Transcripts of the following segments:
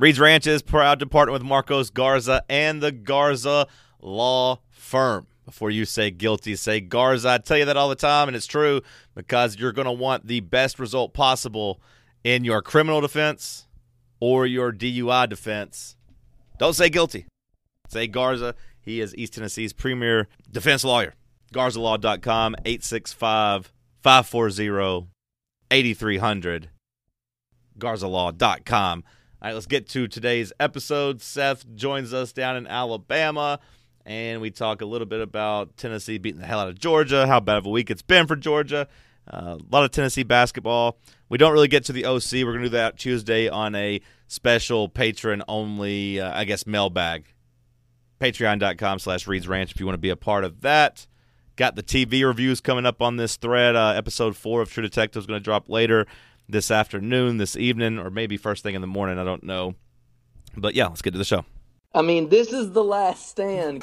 Reed's Ranch is proud to partner with Marcos Garza and the Garza Law Firm. Before you say guilty, say Garza. I tell you that all the time, and it's true because you're going to want the best result possible in your criminal defense or your DUI defense. Don't say guilty. Say Garza. He is East Tennessee's premier defense lawyer. GarzaLaw.com, 865 540 8300. GarzaLaw.com. All right, let's get to today's episode. Seth joins us down in Alabama, and we talk a little bit about Tennessee beating the hell out of Georgia, how bad of a week it's been for Georgia, uh, a lot of Tennessee basketball. We don't really get to the OC. We're going to do that Tuesday on a special patron only, uh, I guess, mailbag. Patreon.com slash Reed's Ranch if you want to be a part of that. Got the TV reviews coming up on this thread. Uh, episode four of True Detective is going to drop later this afternoon, this evening, or maybe first thing in the morning. I don't know. But yeah, let's get to the show. I mean, this is the last stand.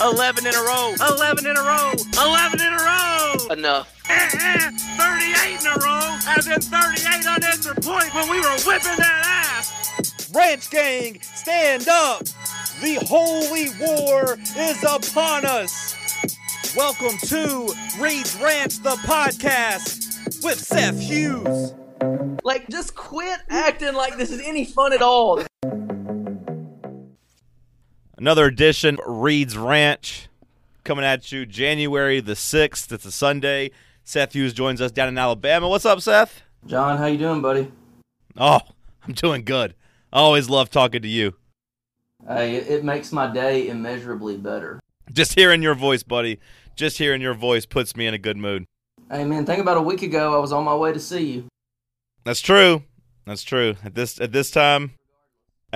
11 in a row. 11 in a row. 11 in a row. Enough. Eh, eh, 38 in a row. As in 38 unanswered point when we were whipping that ass. Ranch Gang, stand up! The holy war is upon us! Welcome to Reed's Ranch, the podcast with Seth Hughes. Like, just quit acting like this is any fun at all. Another edition Reed's Ranch coming at you January the 6th. It's a Sunday. Seth Hughes joins us down in Alabama. What's up, Seth? John, how you doing, buddy? Oh, I'm doing good. I always love talking to you. Hey, it makes my day immeasurably better. Just hearing your voice, buddy. Just hearing your voice puts me in a good mood. Hey, man, think about a week ago, I was on my way to see you. That's true. That's true. At this at this time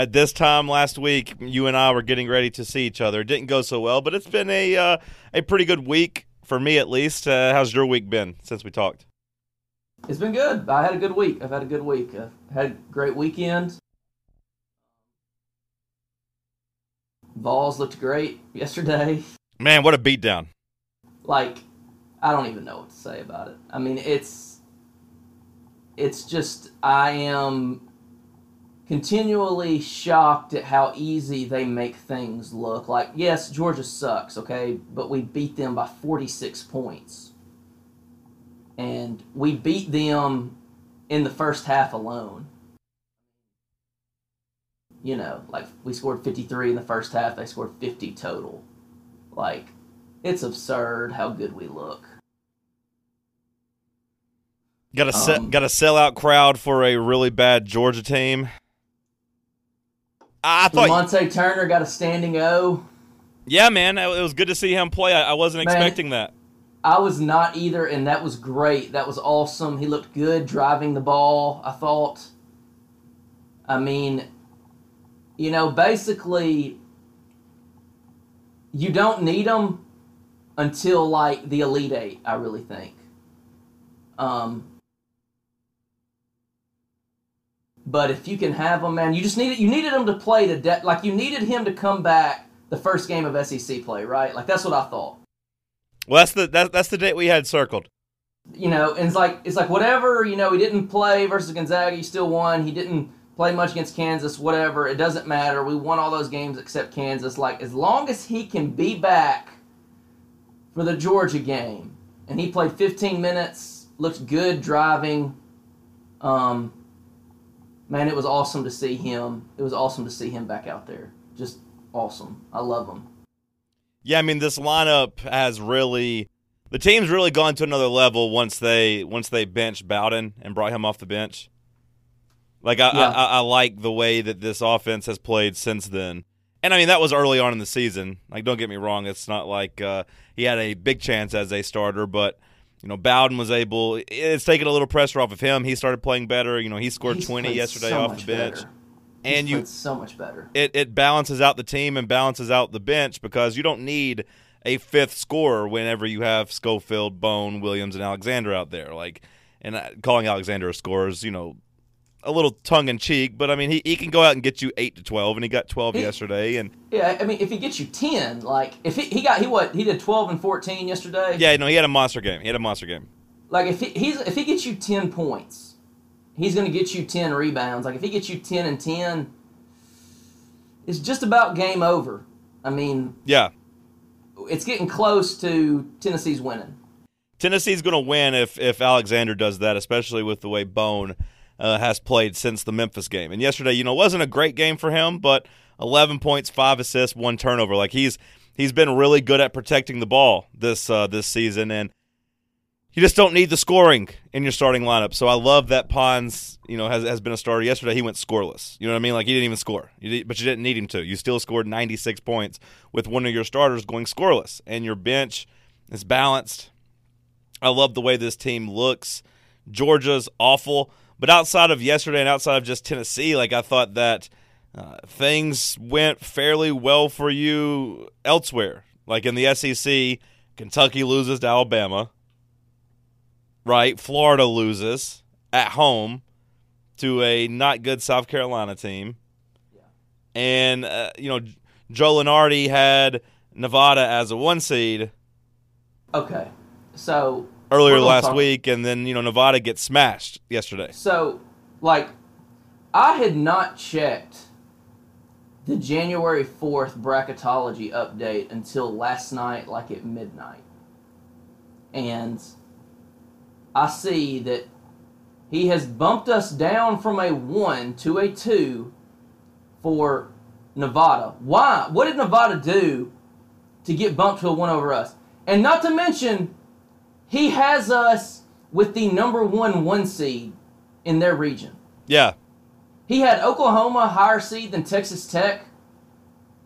at this time last week, you and I were getting ready to see each other. It didn't go so well, but it's been a uh, a pretty good week for me at least. Uh, how's your week been since we talked? It's been good. I had a good week. I've had a good week. I had a great weekend. Vols looked great yesterday. Man, what a beatdown. Like, I don't even know what to say about it. I mean, it's it's just I am continually shocked at how easy they make things look. Like, yes, Georgia sucks, okay, but we beat them by 46 points. And we beat them in the first half alone. You know, like we scored 53 in the first half, they scored 50 total. Like, it's absurd how good we look. Got a se- Um, got a sellout crowd for a really bad Georgia team. I thought, Lamonte Turner got a standing O. yeah, man, it was good to see him play. I, I wasn't Man. expecting that. I was not either, and that was great. That was awesome. He looked good driving the ball, I thought. I mean, you know, basically, you don't need them until like the Elite Eight, I really think. Um, but if you can have him, man, you just needed you needed him to play to de- like you needed him to come back the first game of SEC play, right? Like that's what I thought. Well, that's the that, that's the date we had circled. you know, and it's like it's like whatever, you know, he didn't play versus Gonzaga, he still won. He didn't play much against Kansas, whatever. It doesn't matter. We won all those games except Kansas. Like as long as he can be back for the Georgia game, and he played 15 minutes, looked good driving. Um, man, it was awesome to see him. It was awesome to see him back out there. Just awesome. I love him. Yeah, I mean this lineup has really the team's really gone to another level once they once they benched Bowden and brought him off the bench. Like I, Yeah. I, I like the way that this offense has played since then. And I mean that was early on in the season. Like don't get me wrong, it's not like uh, he had a big chance as a starter, but You know, Bowden was able. It's taken a little pressure off of him. He started playing better. You know, he scored He's 20 yesterday so off the bench. better. And He's you so much better. it, it balances out the team and balances out the bench because you don't need a fifth scorer whenever you have Schofield, Bone, Williams, and Alexander out there. Like, and uh, calling Alexander a scorer is, you know, a little tongue in cheek, but I mean, he, he can go out and get you eight to twelve, and he got twelve He- yesterday, and Yeah, I mean, if he gets you ten, like if he, he got he what he did twelve and fourteen yesterday. yeah, no, he had a monster game. He had a monster game. Like if he, he's if he gets you ten points, he's going to get you ten rebounds. Like if he gets you ten and ten, it's just about game over. I mean, Yeah, it's getting close to Tennessee's winning. Tennessee's going to win if if Alexander does that, especially with the way Bone uh, has played since the Memphis game. And yesterday, you know, wasn't a great game for him, but 11 points, five assists, one turnover. Like he's he's been really good at protecting the ball this uh, this season, and you just don't need the scoring in your starting lineup. So I love that Pons, you know, has has been a starter. Yesterday, he went scoreless. You know what I mean? Like he didn't even score, you but you didn't need him to. You still scored 96 points with one of your starters going scoreless, and your bench is balanced. I love the way this team looks. Georgia's awful, but outside of yesterday and outside of just Tennessee, like I thought that uh, things went fairly well for you elsewhere. Like in the SEC, Kentucky loses to Alabama. Right, Florida loses at home to a not good South Carolina team, and uh, you know Joe Lunardi had Nevada as a one seed Okay, so earlier last talk- week, and then you know Nevada gets smashed yesterday. So, like, I had not checked the January 4th bracketology update until last night, like at midnight. And I see that he has bumped us down from a 1 to a 2 for Nevada. Why? What did Nevada do to get bumped to a 1 over us? And not to mention, he has us with the number one one seed in their region. Yeah, He had Oklahoma higher seed than Texas Tech.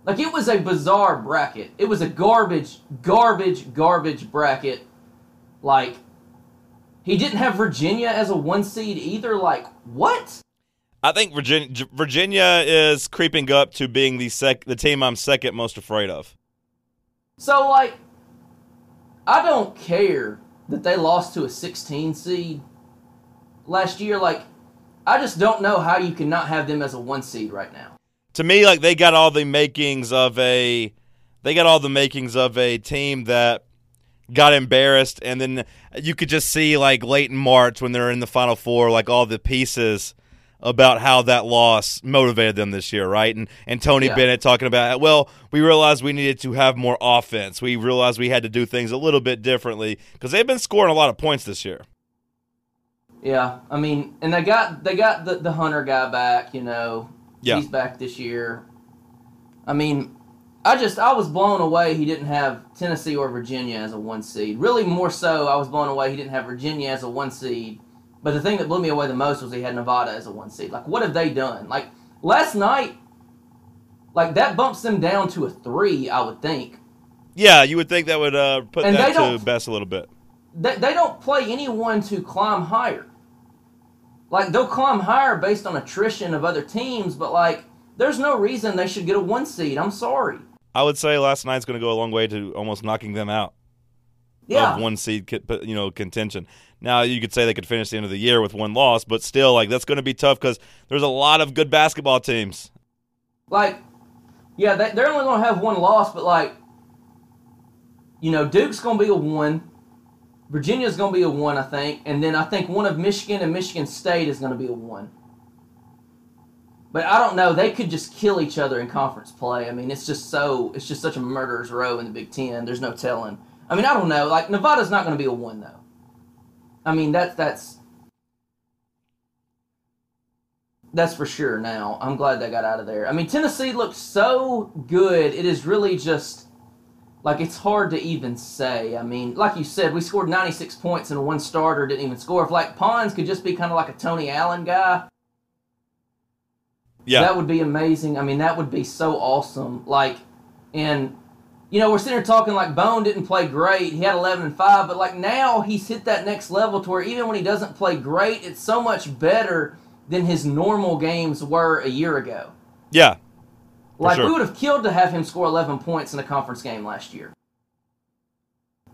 Like it was a bizarre bracket. It was a garbage, garbage, garbage bracket. Like he didn't have Virginia as a one seed either. Like what? I think Virginia Virginia is creeping up to being the sec the team I'm second most afraid of. So like, I don't care that they lost to a 16 seed last year. Like, I just don't know how you can not have them as a one seed right now. To me, like they got all the makings of a they got all the makings of a team that got embarrassed, and then you could just see like late in March when they're in the Final Four, like all the pieces about how that loss motivated them this year, right? And and Tony Yeah. Bennett talking about, well, we realized we needed to have more offense. We realized we had to do things a little bit differently because they've been scoring a lot of points this year. Yeah, I mean, and they got they got the the Hunter guy back. You know, Yeah. he's back this year. I mean, I just I was blown away he didn't have Tennessee or Virginia as a one seed. Really, more so, I was blown away he didn't have Virginia as a one seed. But the thing that blew me away the most was he had Nevada as a one seed. Like, what have they done? Like last night, like that bumps them down to a three. I would think. Yeah, you would think that would uh, put And that to best a little bit. they, they don't play anyone to climb higher. Like they'll climb higher based on attrition of other teams, but like there's no reason they should get a one seed. I'm sorry. I would say last night's going to go a long way to almost knocking them out Yeah, of one seed, you know, contention. Now you could say they could finish the end of the year with one loss, but still, like that's going to be tough because there's a lot of good basketball teams. like yeah, they, they're only gonna have one loss, but like you know, Duke's gonna be a one, Virginia's gonna be a one, I think, and then I think one of Michigan and Michigan State is gonna be a one. But I don't know. They could just kill each other in conference play. I mean, it's just so it's just such a murderer's row in the Big Ten. There's no telling. I mean, I don't know. Like Nevada's not going to be a one though. I mean, that's that's that's for sure. Now I'm glad they got out of there. I mean, Tennessee looked so good. It is really just like it's hard to even say. I mean, like you said, we scored 96 points and one starter didn't even score. If like Pons could just be kind of like a Tony Allen guy, Yeah, that would be amazing. I mean, that would be so awesome. Like, and you know, we're sitting here talking like Bone didn't play great. He had 11 and 5, but like now he's hit that next level to where even when he doesn't play great, it's so much better than his normal games were a year ago. Yeah. Like sure. we would have killed to have him score 11 points in a conference game last year.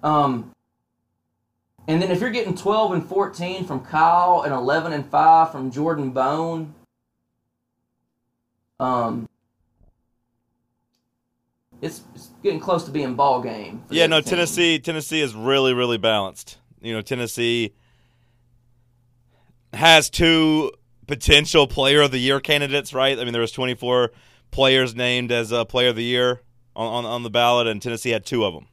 Um, and then if you're getting 12 and 14 from Kyle and 11 and 5 from Jordan Bone, um, it's, it's getting close to being ball game. Yeah, no, team. Tennessee Tennessee is really really balanced. You know, Tennessee has two potential player of the year candidates, right? I mean, there was 24 players named as a player of the year on, on on the ballot and Tennessee had two of them.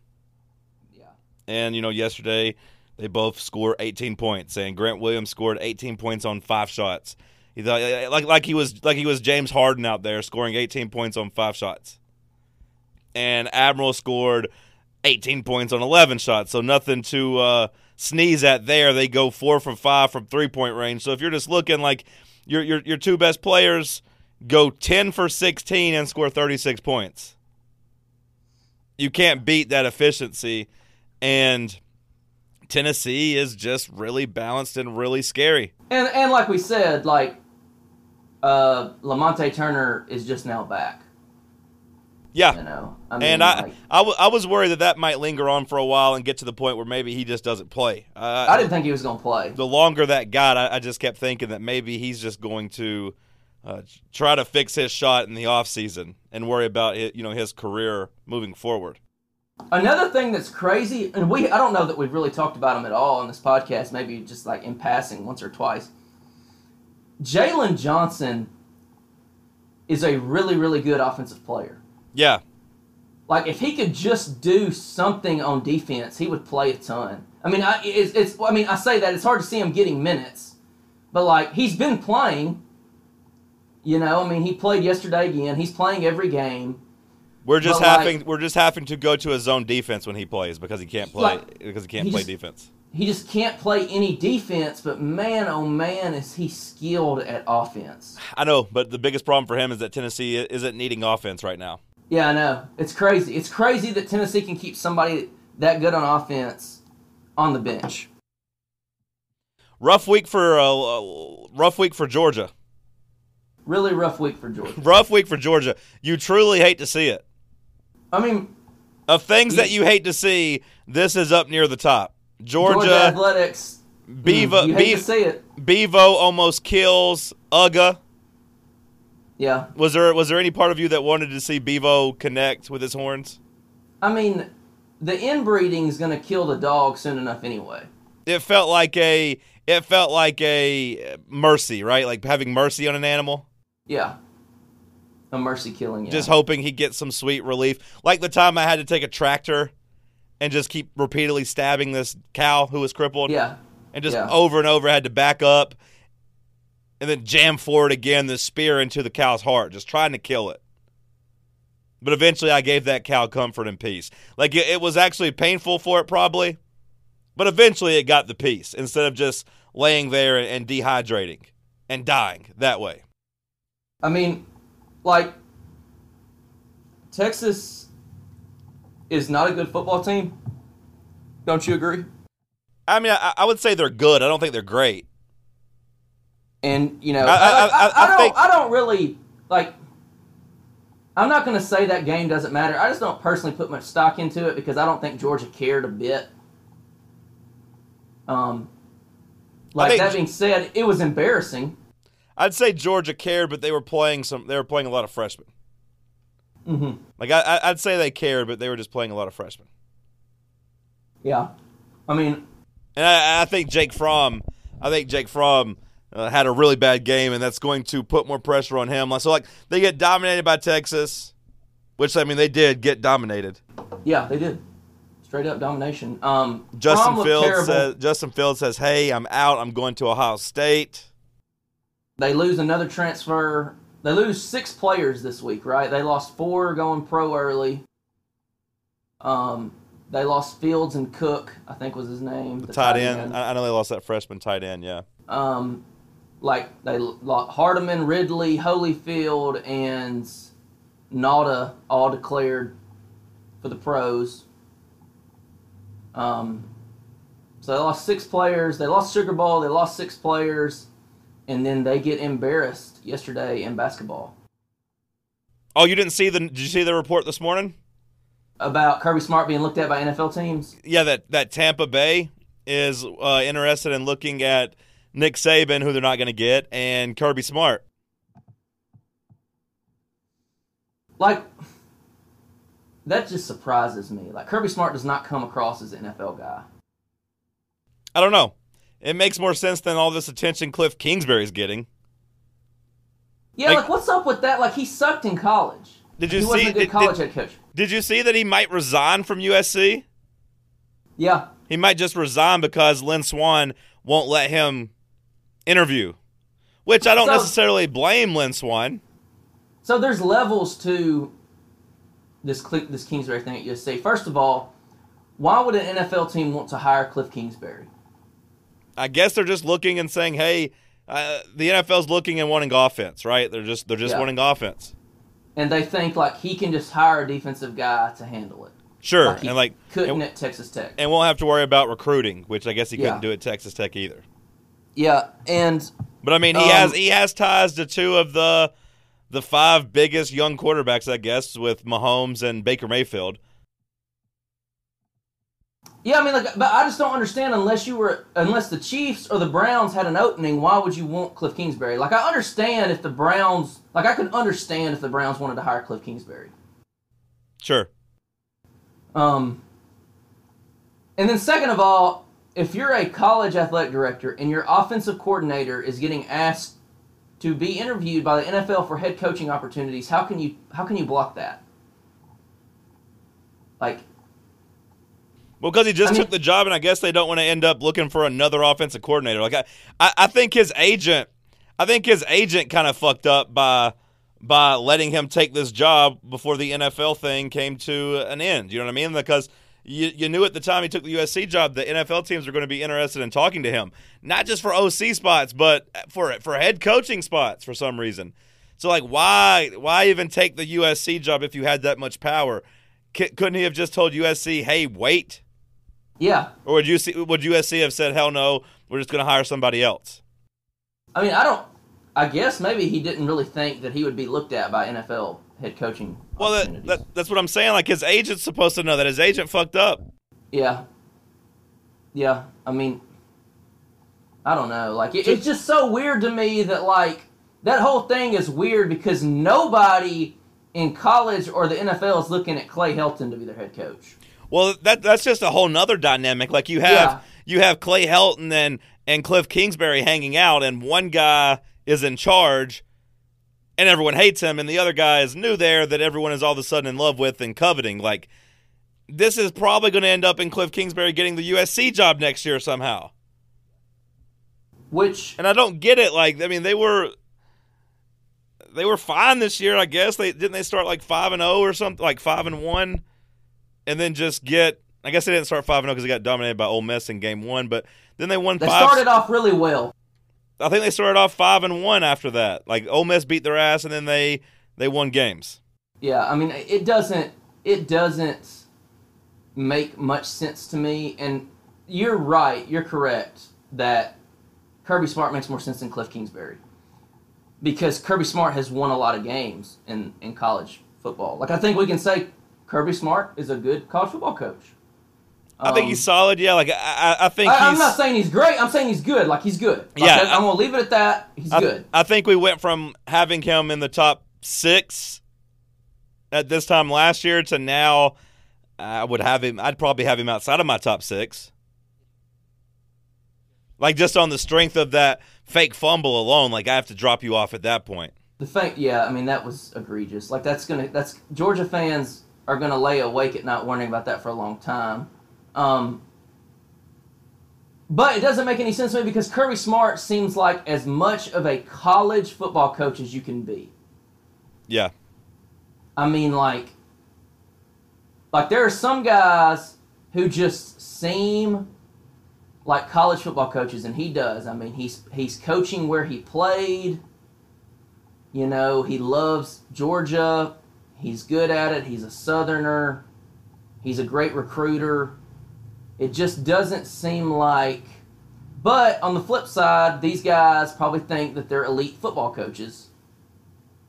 Yeah. And you know, yesterday they both scored 18 points, and Grant Williams scored 18 points on five shots. He thought like like he was like he was James Harden out there scoring 18 points on five shots. And Admiral scored 18 points on 11 shots, so nothing to uh, sneeze at there. They go four from five from three point range. So if you're just looking like your your your two best players go 10 for 16 and score 36 points, you can't beat that efficiency. And Tennessee is just really balanced and really scary. And and like we said, like uh, Lamonte Turner is just now back. Yeah. You know, I mean, And I, like, I, w- I was worried that that might linger on for a while and get to the point where maybe he just doesn't play. Uh, I didn't think he was going to play. the longer that got, I, I just kept thinking that maybe he's just going to uh, try to fix his shot in the offseason and worry about it, you know his career moving forward. Another thing that's crazy, and we I don't know that we've really talked about him at all on this podcast, maybe just like in passing once or twice. Jalen Johnson is a really, really good offensive player. Yeah, Like if he could just do something on defense, he would play a ton. I mean, I, it's, it's I mean I say that it's hard to see him getting minutes, but like he's been playing. You know, I mean, he played yesterday again. He's playing every game. we're just But, like- having we're just having to go to a zone defense when he plays because he can't play Like, because he can't he play just- defense. He just can't play any defense, but man, oh man, is he skilled at offense. I know, but the biggest problem for him is that Tennessee isn't needing offense right now. Yeah, I know. It's crazy. It's crazy that Tennessee can keep somebody that good on offense on the bench. Rough week for uh, rough week for Georgia. Really rough week for Georgia. Rough week for Georgia. You truly hate to see it. I mean, Of things that you hate to see, this is up near the top. Georgia, Georgia, athletics. Bevo, you hate to Bevo, see it. Bevo almost kills Uga. Yeah. Was there was there any part of you that wanted to see Bevo connect with his horns? I mean, the inbreeding is going to kill the dog soon enough anyway. It felt like a it felt like a mercy, right? Like having mercy on an animal. Yeah. A mercy killing. Yeah. Just hoping he gets some sweet relief. Like the time I had to take a tractor and just keep repeatedly stabbing this cow who was crippled. Yeah. and just Yeah. over and over had to back up and then jam forward again the spear into the cow's heart just trying to kill it. But eventually i gave that cow comfort and peace. Like it, it was actually painful for it probably but eventually it got the peace instead of just laying there and, and dehydrating and dying that way. I mean, like, Texas is not a good football team. Don't you agree? i mean i, I would say they're good. I don't think they're great And you know, I- I- I, I, don't. think- I don't really like. I'm not going to say that game doesn't matter. I just don't personally put much stock into it because I don't think Georgia cared a bit. Um, like think- that being said, it was embarrassing. i'd say georgia cared but they were playing some they were playing a lot of freshmen hmm like I, I- i'd say they cared but they were just playing a lot of freshmen Yeah, I mean, And I, I think Jake Fromm, I think Jake Fromm uh, had a really bad game, and that's going to put more pressure on him. So, like, they get dominated by Texas, which I mean they did get dominated. yeah, they did straight up domination. Um, Justin Fields says Justin Fields says, "Hey, I'm out. I'm going to Ohio State." They lose another transfer. They lose six players this week, right? They lost four going pro early. Um, they lost Fields and Cook, I think was his name. The tight end. I, I know they lost that freshman tight end. Yeah, Um, like they lost Hardman, Ridley, Holyfield, and Nauta all declared for the pros. Um, so they lost six players. They lost Sugar Bowl. They lost six players, and then they get embarrassed yesterday in basketball Oh, you didn't see the? Did you see the report this morning? about Kirby Smart being looked at by NFL teams. Yeah, that that Tampa Bay is uh, interested in looking at Nick Saban, who they're not going to get, and Kirby Smart. Like that just surprises me. Like Kirby Smart does not come across as an NFL guy. I don't know. It makes more sense than all this attention Cliff Kingsbury's getting. Yeah, Like- like, what's up with that? Like he sucked in college. Did you he see? wasn't a good did- college did- head coach. Did you see that he might resign from USC? Yeah, He might just resign because Lynn Swann won't let him interview. Which I don't So- necessarily blame Lynn Swann. So there's levels to this Cl- this Kingsbury thing at USC. First of all, why would an NFL team want to hire Cliff Kingsbury? I guess they're just looking and saying, "Hey, uh, the NFL's looking and wanting offense, right? They're just they're just Yeah. wanting offense." And they think like he can just hire a defensive guy to handle it. Sure, Like he and like couldn't and, at Texas Tech. and won't have to worry about recruiting, which I guess he couldn't do at Texas Tech either. Yeah, and But I mean, he Um, has he has ties to two of the the five biggest young quarterbacks, I guess, with Mahomes and Baker Mayfield. yeah, I mean, like, but I just don't understand unless you were unless the Chiefs or the Browns had an opening, why would you want Cliff Kingsbury? Like, I understand if the Browns, like, I could understand if the Browns wanted to hire Cliff Kingsbury. Sure. Um, and then second of all, if you're a college athletic director and your offensive coordinator is getting asked to be interviewed by the NFL for head coaching opportunities, how can you how can you block that? Like, Well, because he just I mean- took the job, and I guess they don't want to end up looking for another offensive coordinator. Like I, I, I think his agent, I think his agent kind of fucked up by by letting him take this job before the NFL thing came to an end. You know what I mean? Because you, you knew at the time he took the USC job, the NFL teams were going to be interested in talking to him, not just for OC spots, but for for head coaching spots for some reason. So like, why why even take the USC job if you had that much power? C- couldn't he have just told USC, "Hey, wait"? yeah, Or would you see, would USC have said, "Hell no, we're just going to hire somebody else"? I mean, I don't. I guess maybe he didn't really think that he would be looked at by NFL head coaching. Well, that, that, that's what I'm saying. Like his agent's supposed to know that his agent fucked up. Yeah. Yeah. I mean, I don't know. Like, it, it's just so weird to me that, like, that whole thing is weird because nobody in college or the NFL is looking at Clay Helton to be their head coach. Well, that that's just a whole nother dynamic. Like you have Yeah. you have Clay Helton and and Cliff Kingsbury hanging out, and one guy is in charge, and everyone hates him, and the other guy is new there that everyone is all of a sudden in love with and coveting. Like this is probably going to end up in Cliff Kingsbury getting the USC job next year somehow. Which, And I don't get it. Like, I mean, they were they were fine this year, I guess. They didn't they start like five and zero or something, like five and one, and then just get. I guess they didn't start five and oh zero because they got dominated by Ole Miss in game one, but then they won they five. started off really well. I think they started off five and one after that. Like Ole Miss beat their ass, and then they they won games. Yeah, I mean, it doesn't it doesn't make much sense to me. And you're right, you're correct that Kirby Smart makes more sense than Cliff Kingsbury because Kirby Smart has won a lot of games in in college football. Like I think we can say Kirby Smart is a good college football coach. I think Um, he's solid. Yeah, like I, I- think I, I'm not saying he's great. I'm saying he's good. Like he's good. Like, Yeah, I'm gonna leave it at that. He's I, good. I think we went from having him in the top six at this time last year to now. I would have him. I'd probably have him outside of my top six. Like just on the strength of that fake fumble alone, like I have to drop you off at that point. The thing, yeah, I mean that was egregious. Like that's gonna, that's Georgia fans are gonna lay awake at night wondering about that for a long time. Um, but it doesn't make any sense to me because Kirby Smart seems like as much of a college football coach as you can be. Yeah, I mean, like, like there are some guys who just seem like college football coaches, and he does. I mean, he's he's coaching where he played. You know, he loves Georgia. He's good at it. He's a Southerner. He's a great recruiter. It just doesn't seem like. But on the flip side, these guys probably think that they're elite football coaches,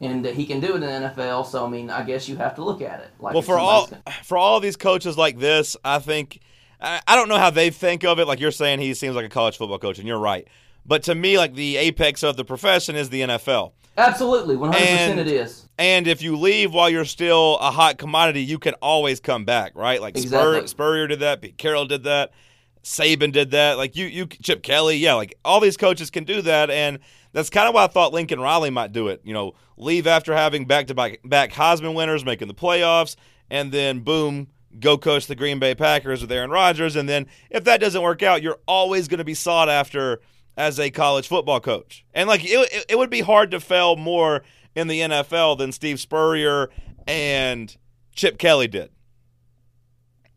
and that he can do it in the NFL. So I mean, I guess you have to look at it. Like Well, for all gonna- for all these coaches like this, I think I, I don't know how they think of it. Like you're saying, he seems like a college football coach, and you're right. But to me, like the apex of the profession is the NFL. absolutely, one hundred And- percent, it is. And if you leave while you're still a hot commodity, you can always come back, right? Like Spur, Spurrier did that, Pete Carroll did that, Saban did that. Like you, you, Chip Kelly, yeah. Like all these coaches can do that, and that's kind of why I thought Lincoln Riley might do it. You know, leave after having back to back back Heisman winners, making the playoffs, and then boom, go coach the Green Bay Packers with Aaron Rodgers. And then if that doesn't work out, you're always going to be sought after as a college football coach. And like it, it would be hard to fail more in the NFL than Steve Spurrier and Chip Kelly did.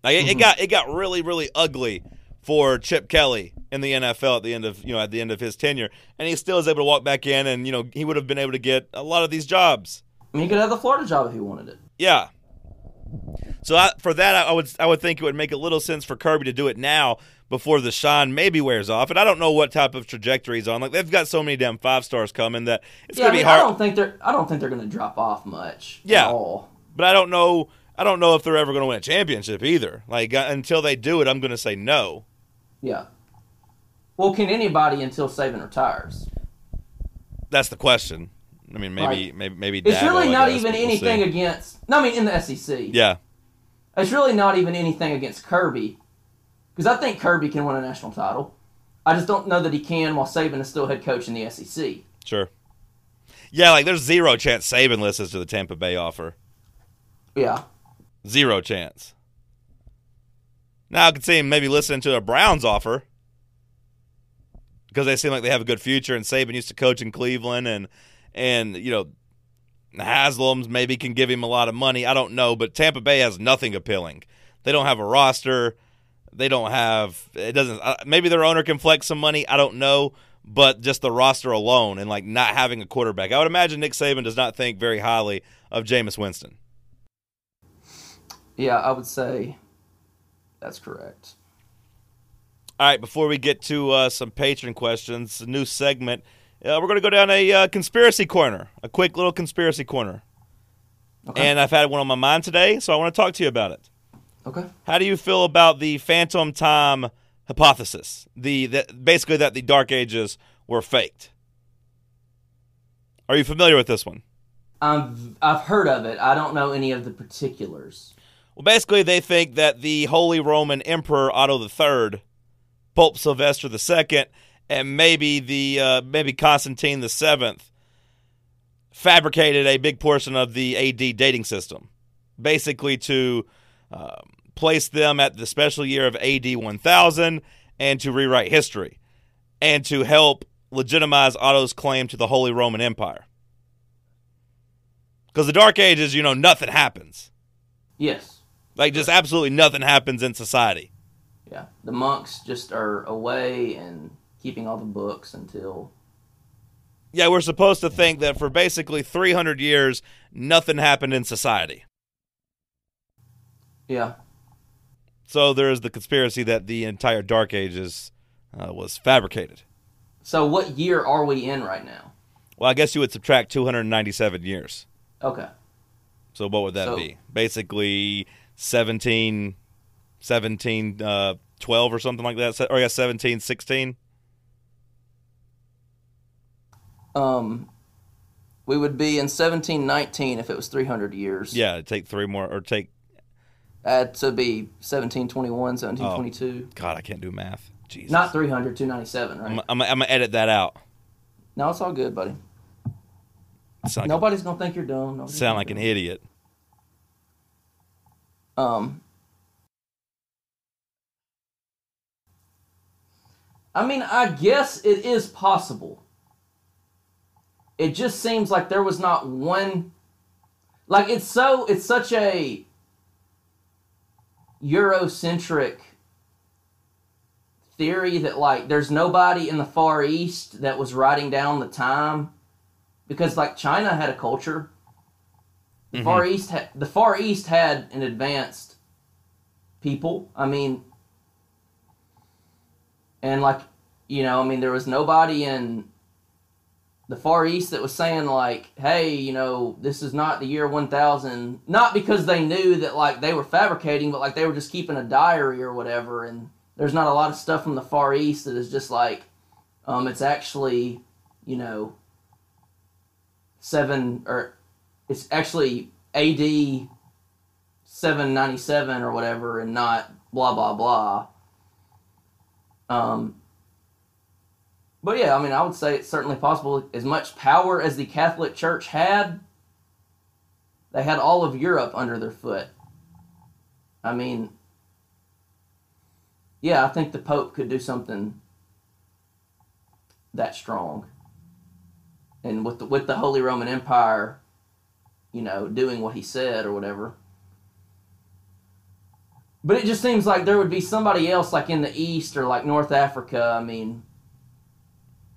Like it, it mm-hmm. got it got really really ugly for Chip Kelly in the NFL at the end of you know at the end of his tenure, and he still is able to walk back in, and you know he would have been able to get a lot of these jobs. He could have the Florida job if he wanted it. Yeah. So I, for that, I, I would I would think it would make a little sense for Kirby to do it now before the shine maybe wears off, and I don't know what type of trajectory he's on. Like they've got so many damn five stars coming that it's yeah, gonna mean, be I don't think they're. I don't think they're going to drop off much. Yeah. At all. but I don't know. I don't know if they're ever going to win a championship either. Like uh, until they do it, I'm going to say no. Yeah. Well, can anybody until Saban retires? That's the question. I mean, maybe Right. maybe maybe. It's Dabo, really not guess, even anything see. against. No, I mean in the SEC. Yeah, It's really not even anything against Kirby, because I think Kirby can win a national title. I just don't know that he can while Saban is still head coach in the SEC. sure. Yeah, like there's zero chance Saban listens to the Tampa Bay offer. Yeah. Zero chance. Now I could see him maybe listening to a Browns offer because they seem like they have a good future, and Saban used to coach in Cleveland, and and you know Haslam's maybe can give him a lot of money. I don't know, but Tampa Bay has nothing appealing. They don't have a roster. They don't have. It doesn't. Uh, maybe their owner can flex some money. I don't know, but just the roster alone and like not having a quarterback, I would imagine Nick Saban does not think very highly of Jameis Winston. Yeah, I would say that's correct. All right, before we get to uh, some patron questions, a new segment, uh, we're going to go down a uh, conspiracy corner, a quick little conspiracy corner. Okay. And I've had one on my mind today, so I want to talk to you about it. Okay. How do you feel about the phantom time hypothesis? The that basically that the Dark Ages were faked. Are you familiar with this one? I've I've heard of it. I don't know any of the particulars. Well, basically, they think that the Holy Roman Emperor Otto III, Pope Sylvester II, and maybe the uh, maybe Constantine the Seventh fabricated a big portion of the AD dating system, basically to um, place them at the special year of AD 1000 and to rewrite history, and to help legitimize Otto's claim to the Holy Roman Empire. Because the Dark Ages, you know, nothing happens. Yes. Like just absolutely nothing happens in society. Yeah. The monks just are away and keeping all the books until Yeah, we're supposed to think that for basically 300 years nothing happened in society. Yeah. So there is the conspiracy that the entire Dark Ages uh, was fabricated. So what year are we in right now? Well, I guess you would subtract 297 years. Okay. So what would that So- be? Basically 17 17 uh 12 or something like that. Or yeah, 17 16. Um we would be in 1719 if it was 300 years. Yeah, take 3 more or take Add to be 1721, 1722. God, I can't do math. Jesus. Not 300, 297, right? I'm, I'm, I'm going to edit that out. no, it's all good, buddy. Like, Nobody's going to think you're dumb. Nobody's sound like an idiot. Um I mean, I guess it is possible. It just seems like there was not one like it's so it's such a Eurocentric theory that like there's nobody in the Far East that was writing down the time because like China had a culture. The mm-hmm. Far East had the Far East had an advanced people. I mean, and like, you know, I mean, there was nobody in the Far East that was saying like, "Hey, you know, this is not the year 1000." Not because they knew that like they were fabricating, but like they were just keeping a diary or whatever. And there's not a lot of stuff from the Far East that is just like, um, it's actually, you know, seven or it's actually AD 797 or whatever, and not blah blah blah. Um, but yeah, I mean, I would say it's certainly possible. As much power as the Catholic Church had, they had all of Europe under their foot. I mean, yeah, I think the Pope could do something that strong. And with the with the Holy Roman Empire, you know, doing what he said or whatever. But it just seems like there would be somebody else like in the East or like North Africa. I mean,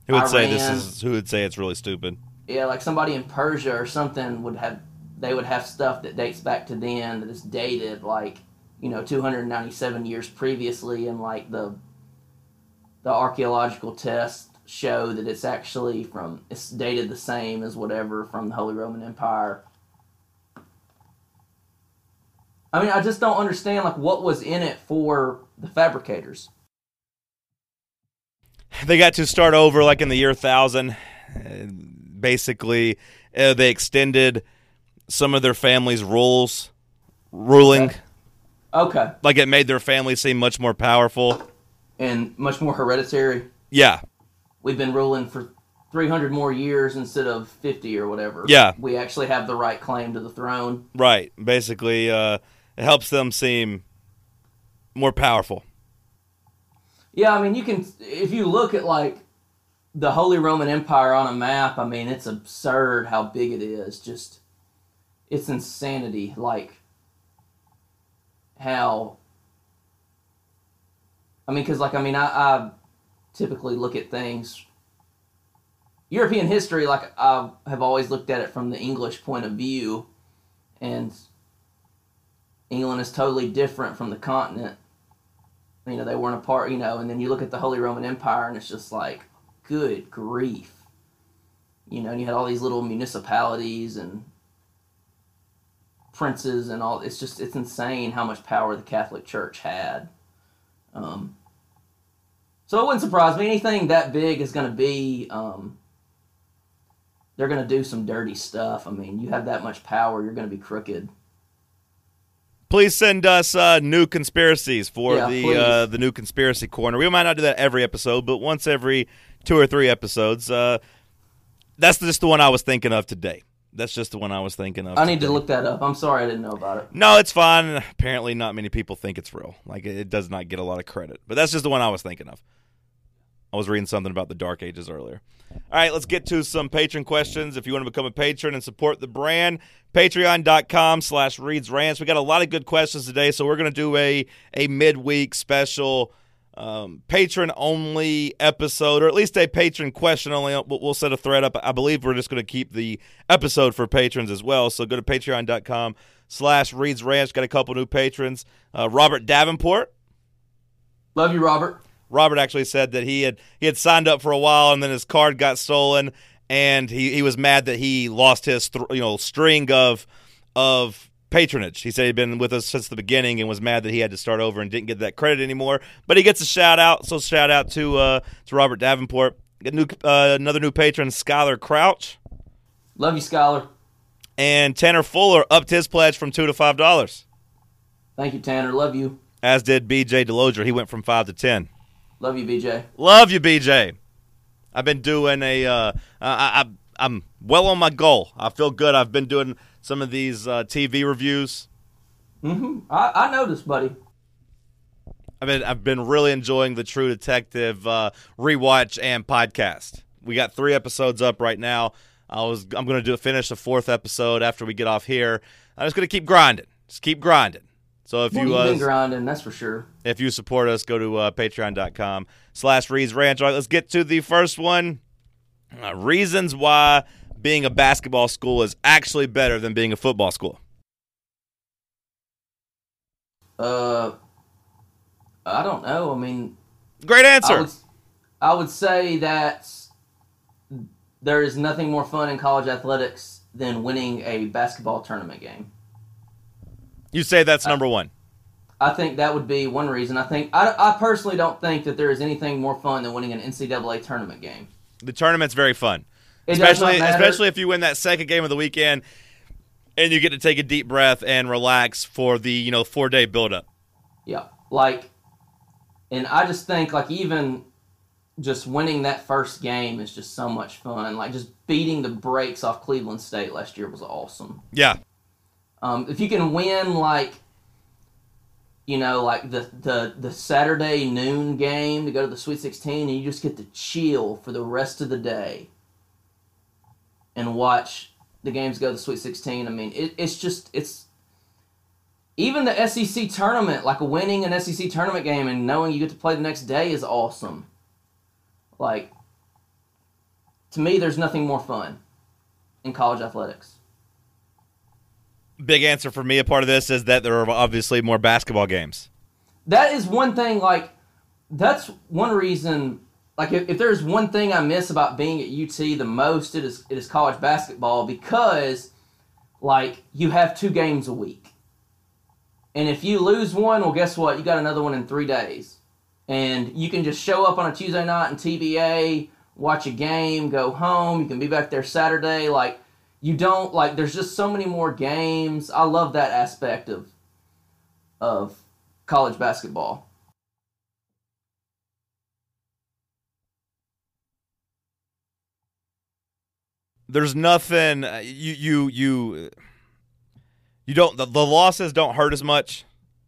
Who would say this is? Who would say it's really stupid? yeah, like somebody in Persia or something would have they would have stuff that dates back to then that is dated like you know 297 years previously and like the the archaeological tests show that it's actually from it's dated the same as whatever from the Holy Roman Empire. I mean, I just don't understand like what was in it for the fabricators. They got to start over like in the year thousand. Uh, Basically, uh, they extended some of their family's rules, ruling. Okay. Okay, Like it made their family seem much more powerful. and much more hereditary. Yeah, we've been ruling for 300 more years instead of 50 or whatever. Yeah. We actually have the right claim to the throne. right. Basically, uh, it helps them seem more powerful. Yeah, I mean, you can, if you look at like the Holy Roman Empire on a map, I mean, it's absurd how big it is. Just, it's insanity. Like, how, I mean, because, like, I mean, I, I typically look at things, European history, like, I have always looked at it from the English point of view, and England is totally different from the continent you know they weren't a part you know and then you look at the holy roman empire and it's just like good grief. You know and you had all these little municipalities and princes and all it's just it's insane how much power the catholic church had. Um, so it wouldn't surprise me anything that big is going to be um, they're going to do some dirty stuff. I mean you have that much power you're going to be crooked Please send us uh, new conspiracies for Yeah, the uh, the new conspiracy corner. We might not do that every episode, but once every two or three episodes. Uh, that's just the one I was thinking of today. That's just the one I was thinking of. i need to look that up i'm sorry i didn't know about it No, it's fine. Apparently, not many people think it's real. Like it does not get a lot of credit. But that's just the one I was thinking of. I was reading something about the Dark Ages earlier. All right, let's get to some patron questions. If you want to become a patron and support the brand, patreon.com slash Reed's Ranch. We got a lot of good questions today, so we're going to do a, a midweek special um, patron only episode, or at least a patron question only. We'll set a thread up. I believe we're just going to keep the episode for patrons as well. So go to patreon.com slash Reed's Ranch. Got a couple new patrons. Uh, Robert Davenport. love you robert Robert actually said that he had he had signed up for a while and then his card got stolen and he, he was mad that he lost his th- you know string of of patronage. He said he'd been with us since the beginning and was mad that he had to start over and didn't get that credit anymore. But he gets a shout out, so shout out to uh, to Robert Davenport. Get new uh, another new patron, Skylar Crouch, love you Skylar and Tanner Fuller upped his pledge from two to five dollars. Thank you, Tanner. Love you. As did BJ Deloger. He went from five to ten. Love you, BJ. Love you, BJ. I've been doing a. Uh, I, I, I'm well on my goal. I feel good. I've been doing some of these uh, TV reviews. Mm-hmm. I, I noticed, buddy. I've been I've been really enjoying the True Detective uh, rewatch and podcast. We got three episodes up right now. I was I'm gonna do finish the fourth episode after we get off here. I'm just gonna keep grinding. Just keep grinding. So if Well, you uh, grinding, that's for sure. if you support us, go to uh, patreon.com slash Reed's Ranch. All right, let's get to the first one. Uh, reasons why being a basketball school is actually better than being a football school. Uh, I don't know. I mean, Great answer. I would, I would say that there is nothing more fun in college athletics than winning a basketball tournament game. You say that's number one. I think that would be one reason. I think I, I personally don't think that there is anything more fun than winning an NCAA tournament game. The tournament's very fun, It especially especially if you win that second game of the weekend, and you get to take a deep breath and relax for the you know four day build up. Yeah, like, and I just think like even just winning that first game is just so much fun. Like just beating the brakes off Cleveland State last year was awesome. Yeah, Um, if you can win like, you know, like the the the Saturday noon game to go to the Sweet Sixteen, and you just get to chill for the rest of the day and watch the games go to the Sweet Sixteen. I mean, it, it's just it's even the SEC tournament, like winning an SEC tournament game and knowing you get to play the next day is awesome. Like, to me, there's nothing more fun in college athletics. Big answer for me. A part of this is that there are obviously more basketball games. that is one thing like that's one reason like if, if there's one thing i miss about being at ut the most it is it is college basketball because like you have two games a week and if you lose one well guess what you got another one in three days and you can just show up on a tuesday night in tba watch a game go home you can be back there saturday like you don't like there's just so many more games i love that aspect of of college basketball. There's nothing uh, you you you you don't the, the losses don't hurt as much.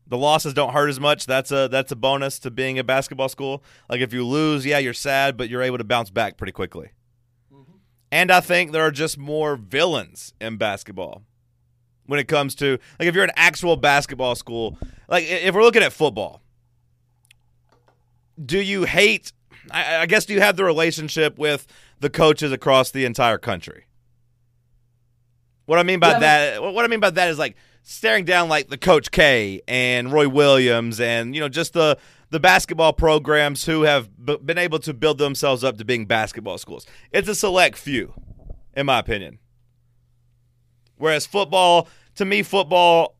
The losses don't hurt as much. That's a that's a bonus to being a basketball school. Like if you lose, yeah, you're sad, but you're able to bounce back pretty quickly. And I think there are just more villains in basketball when it comes to like if you're an actual basketball school. Like if we're looking at football, do you hate? I, I guess do you have the relationship with the coaches across the entire country? What I mean by Yeah, that, what I mean by that is like staring down like the Coach K and Roy Williams and you know just the the basketball programs who have b- been able to build themselves up to being basketball schools. It's a select few, in my opinion. Whereas football, to me, football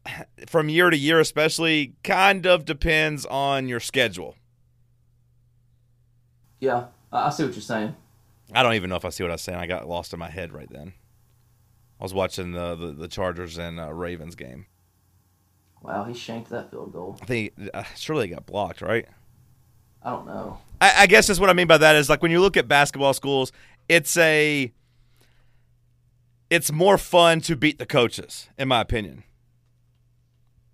from year to year, especially, kind of depends on your schedule. Yeah, I see what you're saying. I don't even know if I see what I was saying. I got lost in my head right then. I was watching the the, the Chargers and uh, Ravens game. Wow, he shanked that field goal. I think uh, surely it got blocked, right? I don't know. I, I guess that's what I mean by that is like when you look at basketball schools, it's a it's more fun to beat the coaches, in my opinion.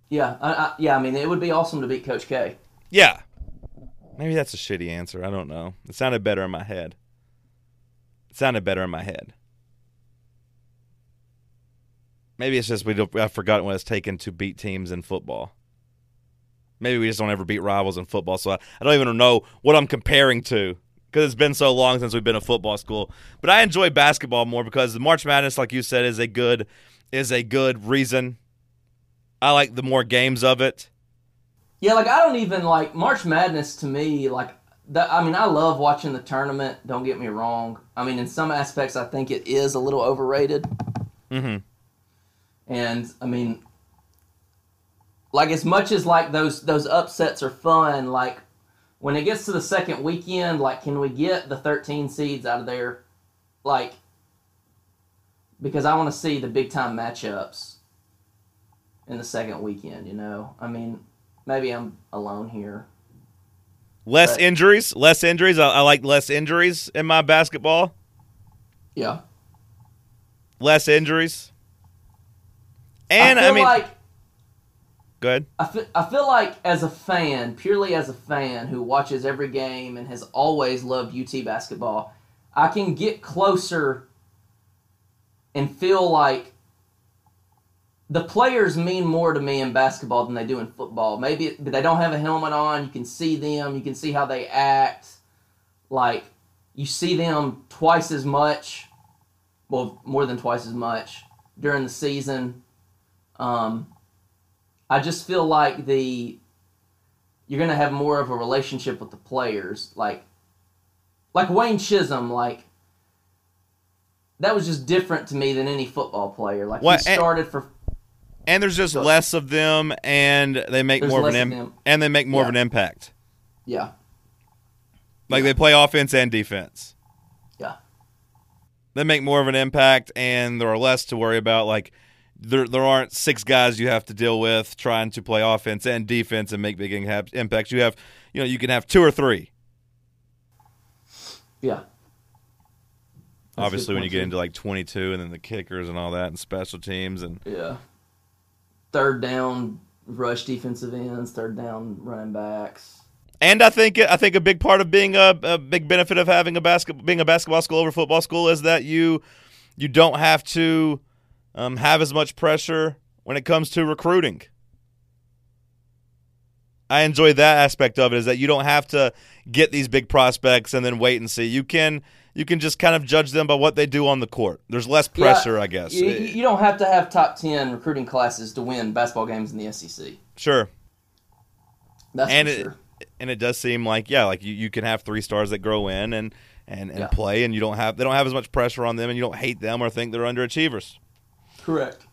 Yeah, I, I, yeah. I mean, it would be awesome to beat Coach K. Yeah. Maybe that's a shitty answer. I don't know. It sounded better in my head. It sounded better in my head. Maybe it's just we don't, I've forgotten what it's taken to beat teams in football. Maybe we just don't ever beat rivals in football, so I, I don't even know what I'm comparing to because it's been so long since we've been a football school. But I enjoy basketball more because the March Madness, like you said, is a good is a good reason. I like the more games of it. Yeah, like I don't even like March Madness to me. Like that. I mean, I love watching the tournament. Don't get me wrong. I mean, in some aspects, I think it is a little overrated. Mm-hmm. And I mean, like as much as like those those upsets are fun, like when it gets to the second weekend, like can we get the 13 seeds out of there? Like because I want to see the big time matchups in the second weekend, you know. I mean, maybe I'm alone here. Less But- injuries, less injuries. I, I like less injuries in my basketball. Yeah. Less injuries. And I I, feel mean, like go ahead. I feel, I feel like as a fan, purely as a fan who watches every game and has always loved UT basketball, I can get closer and feel like the players mean more to me in basketball than they do in football. Maybe it, but they don't have a helmet on. You can see them. You can see how they act. Like you see them twice as much, well, more than twice as much during the season. Um, I just feel like the you're gonna have more of a relationship with the players. Like like Wayne Chism, like that was just different to me than any football player. Like What- he and- started for And there's just less of them, and they make more of an of and they make more of an impact. yeah Like they play offense and defense. yeah They make more of an impact, and there are less to worry about. Like there, there aren't six guys you have to deal with trying to play offense and defense and make big impacts. You have, you know, you can have two or three. yeah. That's Obviously, when you get into like 22, and then the kickers and all that, and special teams, and Yeah. Third down rush defensive ends, third down running backs. And I think I think a big part of being a, a big benefit of having a basket being a basketball school over football school is that you you don't have to um, have as much pressure when it comes to recruiting. I enjoy that aspect of it is that you don't have to get these big prospects and then wait and see. You can you can just kind of judge them by what they do on the court. There's less Yeah, pressure, I guess. You, you don't have to have top 10 recruiting classes to win basketball games in the SEC. sure. That's and for it sure. and it does seem like yeah, like you, you can have three stars that grow in and and, and Yeah. play, and you don't have they don't have as much pressure on them, and you don't hate them or think they're underachievers. Correct.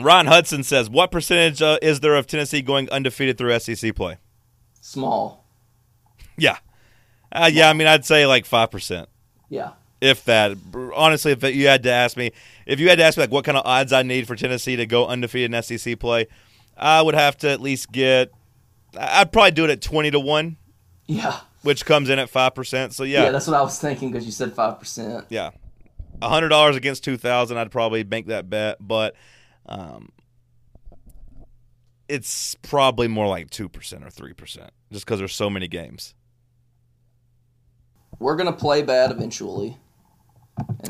Ron Hudson says, "What percentage uh, is there of Tennessee going undefeated through SEC play?" Small. Yeah, uh, yeah. I mean, I'd say like five percent, Yeah. if that. Honestly, if you had to ask me, if you had to ask me like what kind of odds I need for Tennessee to go undefeated in SEC play, I would have to at least get. I'd probably do it at twenty to one, Yeah. which comes in at five percent. So Yeah, Yeah, that's what I was thinking because you said 5%. Yeah, a hundred dollars against two thousand, I'd probably make that bet, but um, it's probably more like two percent or three percent, just because there's so many games. We're going to play bad eventually.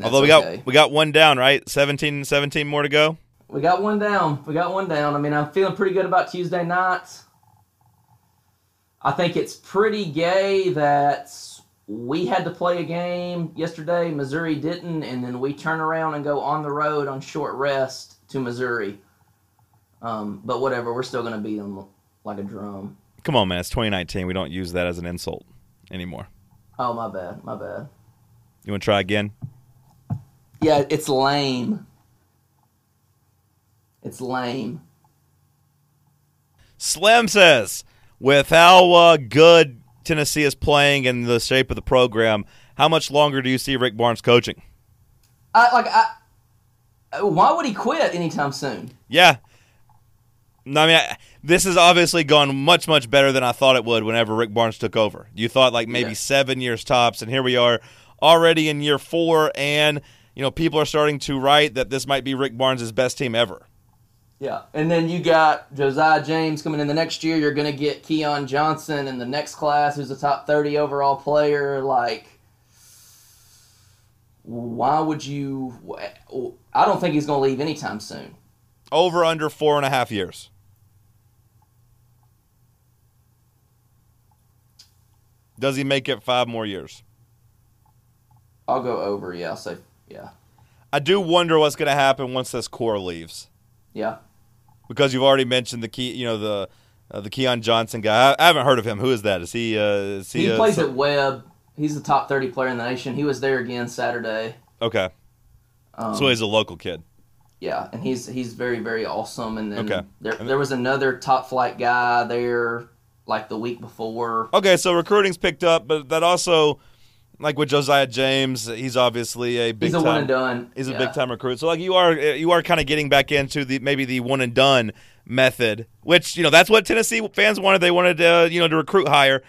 Although we okay. got we got one down, right? 17, 17 more to go. We got one down. We got one down. I mean, I'm feeling pretty good about Tuesday nights. I think it's pretty gay that we had to play a game yesterday, Missouri didn't, and then we turn around and go on the road on short rest to Missouri. Um, but whatever, we're still going to beat them like a drum. Come on, man! It's 2019. We don't use that as an insult anymore. Oh, my bad. My bad. You want to try again? Yeah, it's lame. It's lame. Slim says, with how uh, good Tennessee is playing and the shape of the program, how much longer do you see Rick Barnes coaching? I like I. Why would he quit anytime soon? Yeah. No, I mean, I, this has obviously gone much, much better than I thought it would whenever Rick Barnes took over. You thought like maybe Yeah. seven years tops, and here we are already in year four, and, you know, people are starting to write that this might be Rick Barnes' best team ever. Yeah, and then you got Josiah James coming in the next year. You're going to get Keon Johnson in the next class, who's a top 30 overall player. Like, why would you? I don't think he's going to leave anytime soon. Over under four and a half years. Does he make it five more years? I'll go over. Yeah, I'll say yeah, I do wonder what's going to happen once this core leaves. Yeah. because you've already mentioned the key, you know the uh, the Keon Johnson guy. I, I haven't heard of him. Who is that? Is he? Uh, is he? He uh, plays so- at Webb. He's the top 30 player in the nation. He was there again Saturday. Okay, Um, so he's a local kid. Yeah, and he's he's very very awesome. And then Okay. there there was another top flight guy there like the week before. Okay, so recruiting's picked up, but that also, like with Josiah James, he's obviously a big He's a time. one and done. He's a big time recruit. So like you are you are kind of getting back into the maybe the one and done method, which you know that's what Tennessee fans wanted. They wanted to you know to recruit higher,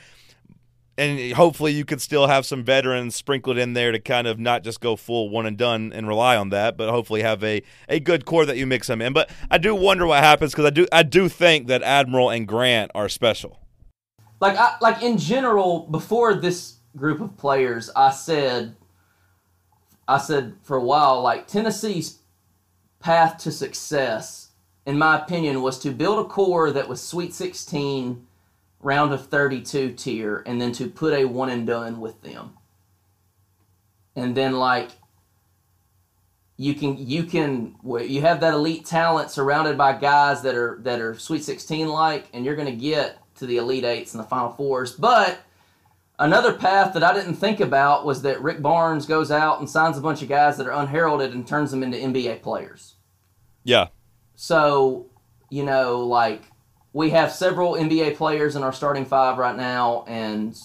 and hopefully you could still have some veterans sprinkled in there to kind of not just go full one and done and rely on that, but hopefully have a, a good core that you mix them in. But I do wonder what happens because I do I do think that Admiral and Grant are special. Like I like in general before this group of players, I said I said for a while like Tennessee's path to success in my opinion was to build a core that was Sweet 16 round of 32 tier and then to put a one and done with them. And then like you can you can you have that elite talent surrounded by guys that are that are Sweet 16 like and you're going to get to the Elite Eights and the Final Fours. But another path that I didn't think about was that Rick Barnes goes out and signs a bunch of guys that are unheralded and turns them into NBA players. Yeah. So, you know, like we have several NBA players in our starting five right now, and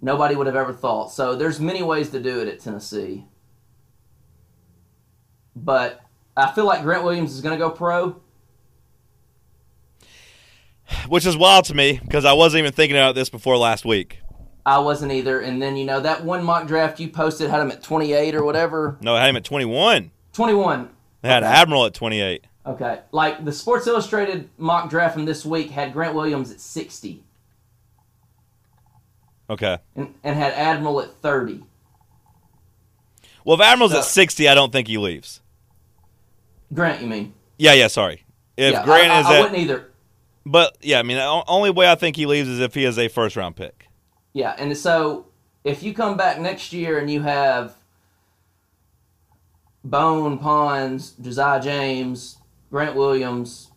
nobody would have ever thought. So there's many ways to do it at Tennessee. But I feel like Grant Williams is going to go pro. Which is wild to me because I wasn't even thinking about this before last week. I wasn't either. And then, you know, that one mock draft you posted had him at 28 or whatever. No, I had him at 21. 21. They had Okay. Admiral at 28. Okay. Like the Sports Illustrated mock draft from this week had Grant Williams at 60 Okay. and, and had Admiral at 30. Well, if Admiral's So- at 60, I don't think he leaves. Grant, you mean? Yeah, yeah, sorry. If yeah, Grant I, I, is I at. wouldn't either. But, yeah, I mean, the only way I think he leaves is if he is a first round pick. Yeah, and so if you come back next year and you have Bone, Pons, Josiah James, Grant Williams,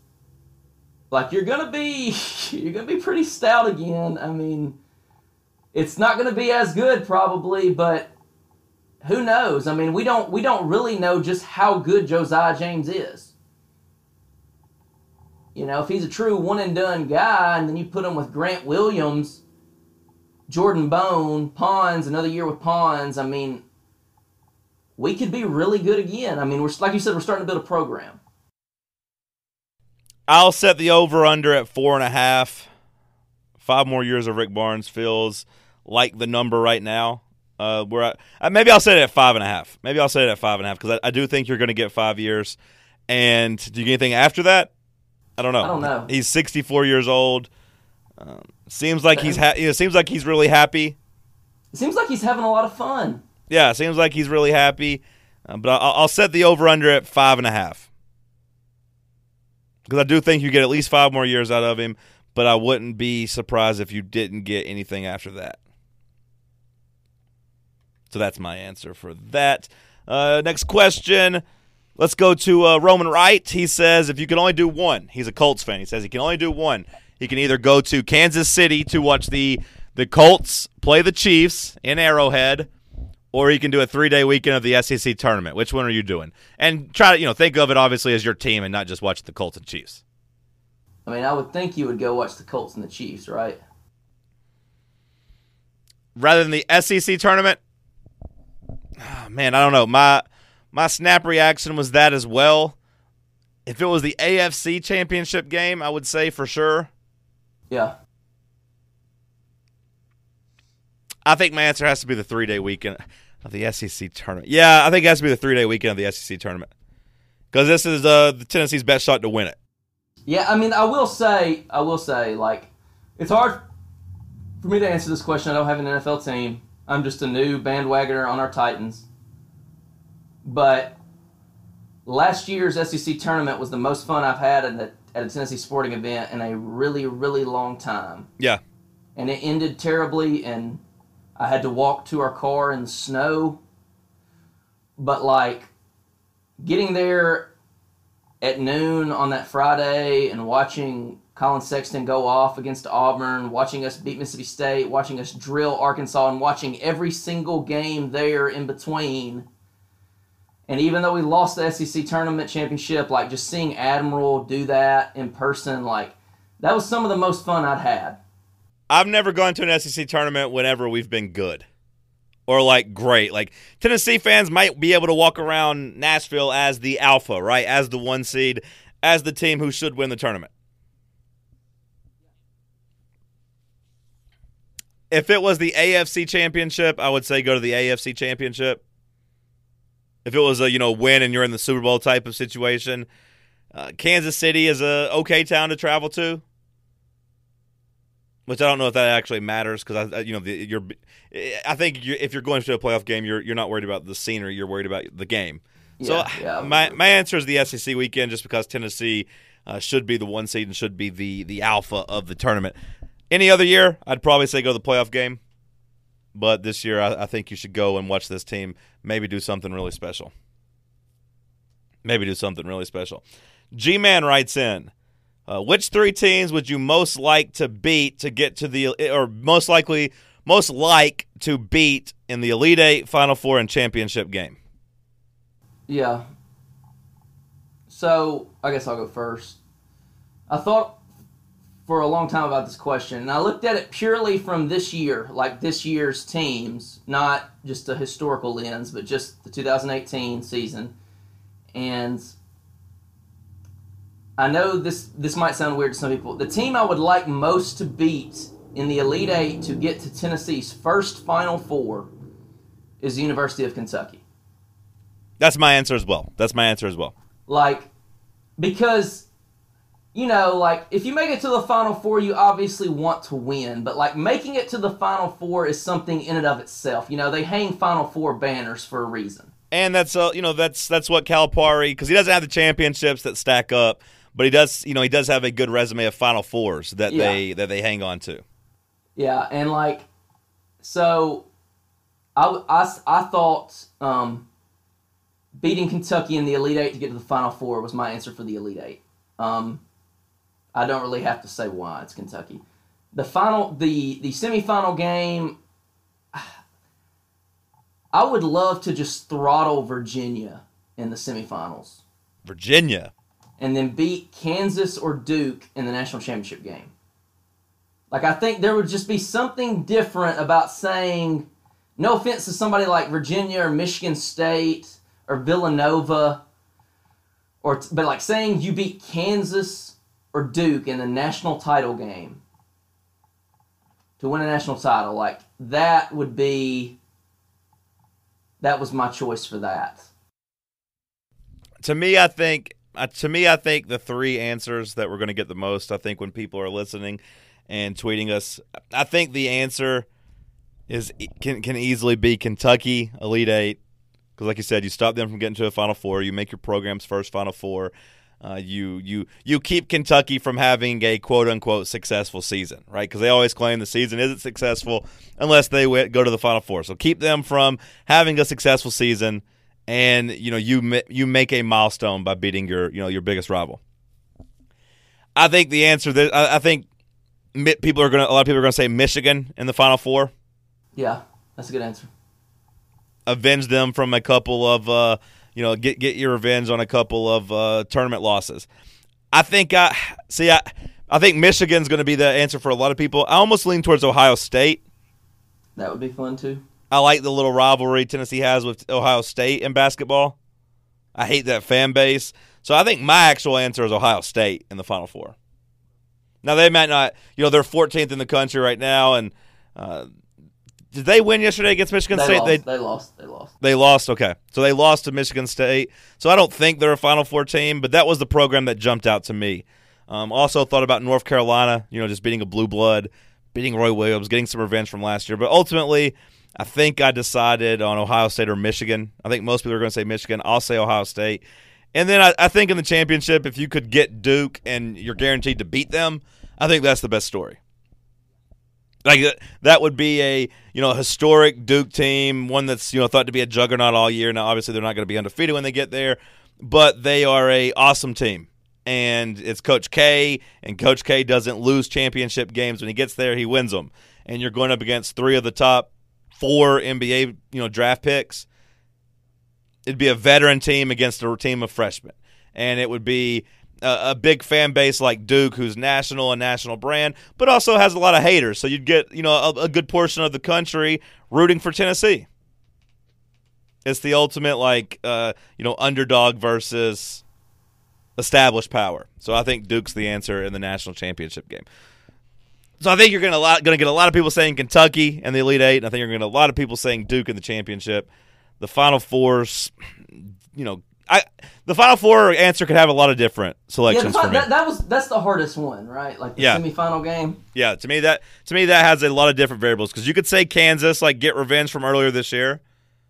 like you're gonna be you're gonna be pretty stout again. I mean, it's not gonna be as good probably, but who knows? I mean, we don't we don't really know just how good Josiah James is. You know, if he's a true one and done guy, and then you put him with Grant Williams, Jordan Bone, Pons, another year with Pons. I mean, we could be really good again. I mean, we're like you said, we're starting to build a program. I'll set the over under at four and a half. Five more years of Rick Barnes feels like the number right now. Uh, where I, uh, maybe I'll set it at five and a half. Maybe I'll set it at five and a half because I, I do think you're going to get five years. And do you get anything after that? I don't know. I don't know. He's 64 years old. Um, seems like he's ha- you know, seems like he's really happy. It seems like he's having a lot of fun. Yeah, seems like he's really happy. Uh, but I'll, I'll set the over under at five and a half because I do think you get at least five more years out of him. But I wouldn't be surprised if you didn't get anything after that. So that's my answer for that. Uh, next question. Let's go to uh, Roman Wright. He says if you can only do one, he's a Colts fan. He says he can only do one. He can either go to Kansas City to watch the the Colts play the Chiefs in Arrowhead, or he can do a three day weekend of the SEC tournament. Which one are you doing? And try to you know think of it obviously as your team and not just watch the Colts and Chiefs. I mean, I would think you would go watch the Colts and the Chiefs, right? rather than the SEC tournament. ah, man, I don't know. My my snap reaction was that as well. If it was the AFC championship game, I would say for sure. Yeah. I think my answer has to be the three day weekend of the SEC tournament. Yeah, I think it has to be the three day weekend of the SEC tournament because this is uh, the Tennessee's best shot to win it. Yeah, I mean, I will say, I will say, like, it's hard for me to answer this question. I don't have an NFL team. I'm just a new bandwagoner on our Titans. But last year's SEC tournament was the most fun I've had in a, at a Tennessee sporting event in a really, really long time. Yeah, And it ended terribly, and I had to walk to our car in the snow. But, like, getting there at noon on that Friday and watching Collin Sexton go off against Auburn, watching us beat Mississippi State, watching us drill Arkansas, and watching every single game there in between. And even though we lost the SEC tournament championship, like just seeing Admiral do that in person, like that was some of the most fun I'd had. I've never gone to an SEC tournament whenever we've been good or like great. Like Tennessee fans might be able to walk around Nashville as the alpha, right? As the one seed, as the team who should win the tournament. If it was the AFC championship, I would say go to the AFC championship. If it was a you know win and you're in the Super Bowl type of situation, uh, Kansas City is a okay town to travel to. Which I don't know if that actually matters because I, you know, the, you're. I think you're, if you're going to a playoff game, you're you're not worried about the scenery. You're worried about the game. so Yeah, yeah, my my answer is the SEC weekend, just because Tennessee uh, should be the one seed and should be the the alpha of the tournament. Any other year, I'd probably say go to the playoff game. But this year, I, I think you should go and watch this team. Maybe do something really special. Maybe do something really special. G Man writes in. Uh, which three teams would you most like to beat to get to the, or most likely, most like to beat in the Elite Eight, Final Four, and championship game? Yeah. So I guess I'll go first. I thought for a long time about this question, and I looked at it purely from this year, like this year's teams, not just a historical lens, but just the 2018 season. And I know this this might sound weird to some people. The team I would like most to beat in the Elite Eight to get to Tennessee's first Final Four is the University of Kentucky. That's my answer as well. That's my answer as well. Like, because you know, like if you make it to the final four, you obviously want to win, but like making it to the final four is something in and of itself. You know, they hang final four banners for a reason. And that's uh, you know that's that's what Calipari because he doesn't have the championships that stack up, but he does you know he does have a good resume of Final Fours that Yeah. they that they hang on to. Yeah, and like, so I, I, I thought um, beating Kentucky in the Elite Eight to get to the Final Four was my answer for the Elite Eight. Um, I don't really have to say why it's Kentucky. The final, the the semifinal game. I would love to just throttle Virginia in the semifinals Virginia. and then beat Kansas or Duke in the national championship game. Like I think there would just be something different about saying, no offense to somebody like Virginia or Michigan State or Villanova, or but like saying you beat Kansas or Duke in the national title game to win a national title, like that would be. That was my choice for that. To me, I think uh, to me, I think the three answers that we're going to get the most. I think when people are listening and tweeting us, I think the answer is can can easily be Kentucky Elite Eight because, like you said, you stop them from getting to a Final Four. You make your program's first Final Four. Uh, you you you keep Kentucky from having a quote unquote successful season, right? Because they always claim the season isn't successful unless they go to the Final Four. So keep them from having a successful season, and you know you you make a milestone by beating your you know your biggest rival. I think the answer that I, I think people are gonna a lot of people are gonna say Michigan in the Final Four. Yeah, that's a good answer. avenge them from a couple of uh, you know get get your revenge on a couple of uh, tournament losses. I think I see. I I think Michigan's going to be the answer for a lot of people. I almost lean towards Ohio State. That would be fun too. I like the little rivalry Tennessee has with Ohio State in basketball. I hate that fan base. So I think my actual answer is Ohio State in the Final Four. Now they might not, you know, they're 14th in the country right now, and uh, did they win yesterday against Michigan They State? lost. They They lost. They lost. They lost. Okay, so they lost to Michigan State. So I don't think they're a Final Four team, but that was the program that jumped out to me. Um, also thought about North Carolina. You know, just beating a blue blood, beating Roy Williams, getting some revenge from last year. But ultimately, I think I decided on Ohio State or Michigan. I think most people are going to say Michigan. I'll say Ohio State. And then I, I think in the championship, if you could get Duke and you're guaranteed to beat them, I think that's the best story. Like that- that would be a you know historic Duke team, one that's you know thought to be a juggernaut all year. Now, obviously, they're not going to be undefeated when they get there, but they are a awesome team, and it's Coach K, and Coach K doesn't lose championship games when he gets there; he wins them. And you're going up against three of the top four NBA you know draft picks. It'd be a veteran team against a team of freshmen, and it would be a, a big fan base like Duke, who's national and national brand, but also has a lot of haters. So you'd get you know a, a good portion of the country rooting for Tennessee. It's the ultimate like uh, you know underdog versus established power. So I think Duke's the answer in the national championship game. So I think you're to going to get a lot of people saying Kentucky and the Elite Eight, and I think you're to get a lot of people saying Duke in the championship. The Final Fours, you know, I the Final Four answer could have a lot of different Yeah, selections the, for me. that, that was that's the hardest one, right? Like the Yeah. semifinal game. Yeah, to me that to me that has a lot of different variables because you could say Kansas like get revenge from earlier this year,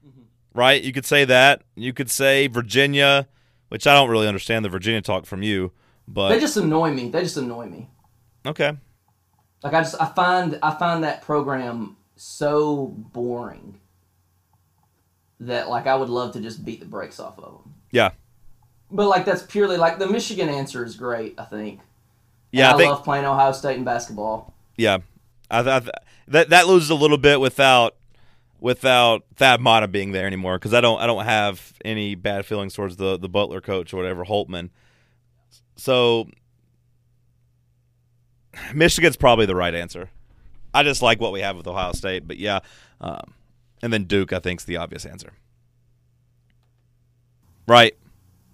mm-hmm. right? You could say that. You could say Virginia, which I don't really understand the Virginia talk from you, but They just annoy me. They just annoy me. okay. Like I just I find I find that program so boring that like I would love to just beat the brakes off of them. Yeah, But like that's purely like the Michigan answer is great. I think Yeah, I, I think love playing Ohio State in basketball. yeah. I, I that that loses a little bit without without Thad Matta being there anymore because I don't I don't have any bad feelings towards the the Butler coach or whatever Holtmann. So Michigan's probably the right answer. I just like what we have with Ohio State, but yeah, um, and then Duke I think's the obvious answer. Right.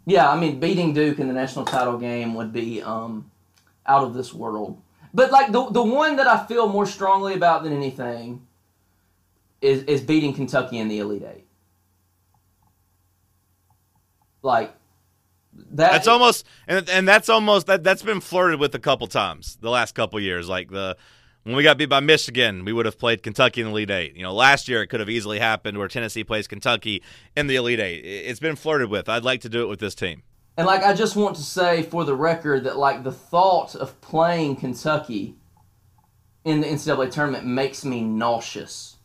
Yeah, I mean, beating Duke in the national title game would be um, out of this world. But like the the one that I feel more strongly about than anything is is beating Kentucky in the Elite Eight. Like that. That's almost and and that's almost that that's been flirted with a couple times the last couple years. Like the when we got beat by Michigan, we would have played Kentucky in the Elite Eight. You know, last year it could have easily happened where Tennessee plays Kentucky in the Elite Eight. It- It's been flirted with. I'd like to do it with this team. And like I just want to say for the record that like the thought of playing Kentucky in the NCAA tournament makes me nauseous.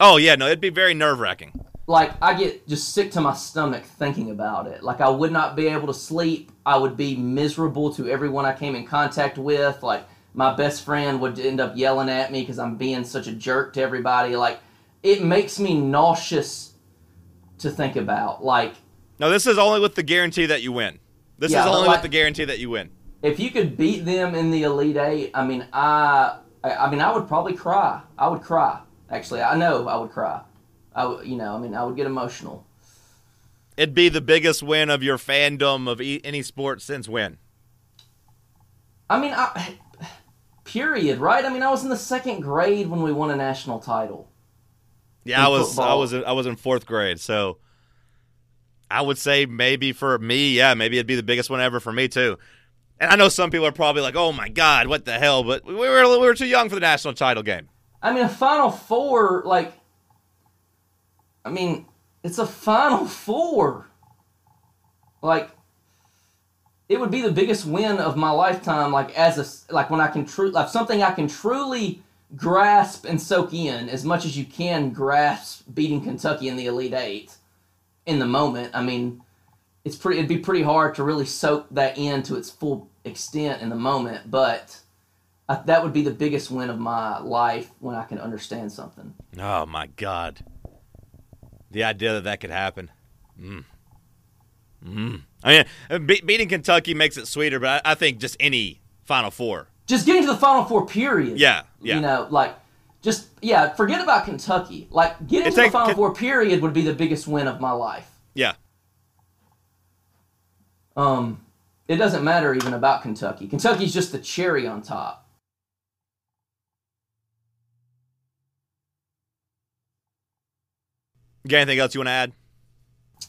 Oh yeah, no, it'd be very nerve wracking. Like I get just sick to my stomach thinking about it. Like I would not be able to sleep. I would be miserable to everyone I came in contact with. Like my best friend would end up yelling at me because I'm being such a jerk to everybody. Like it makes me nauseous to think about. Like No, this is only with the guarantee that you win. This Yeah, is only like- with the guarantee that you win. if you could beat them in the Elite Eight, I mean, I, I mean, I would probably cry. I would cry. Actually, I know I would cry. I, you know, I mean, I would get emotional. It'd be the biggest win of your fandom of any sport since when? I mean, I, period. Right? I mean, I was in the second grade when we won a national title. Yeah, I was I football. was I was in fourth grade, so I would say maybe for me, yeah, maybe it'd be the biggest one ever for me too. And I know some people are probably like, "Oh my God, what the hell?" But we were we were too young for the national title game. I mean, a Final Four, like, I mean, it's a Final Four. Like, it would be the biggest win of my lifetime. Like, as a like when I can true like something I can truly grasp and soak in as much as you can grasp beating Kentucky in the Elite Eight in the moment. I mean, it's pretty. It'd be pretty hard to really soak that in to its full extent in the moment, but. I, that would be the biggest win of my life when I can understand something. Oh my God, the idea that that could happen. Mm. Mm. I mean, uh, be- beating Kentucky makes it sweeter, but I, I think just any Final Four. Just getting to the Final Four, period. Yeah, yeah. You know, like, just, yeah, forget about Kentucky. Like, getting It's to the Final Ken- Four, period, would be the biggest win of my life. Yeah, Um, it doesn't matter even about Kentucky. Kentucky's just the cherry on top. got anything else you want to add?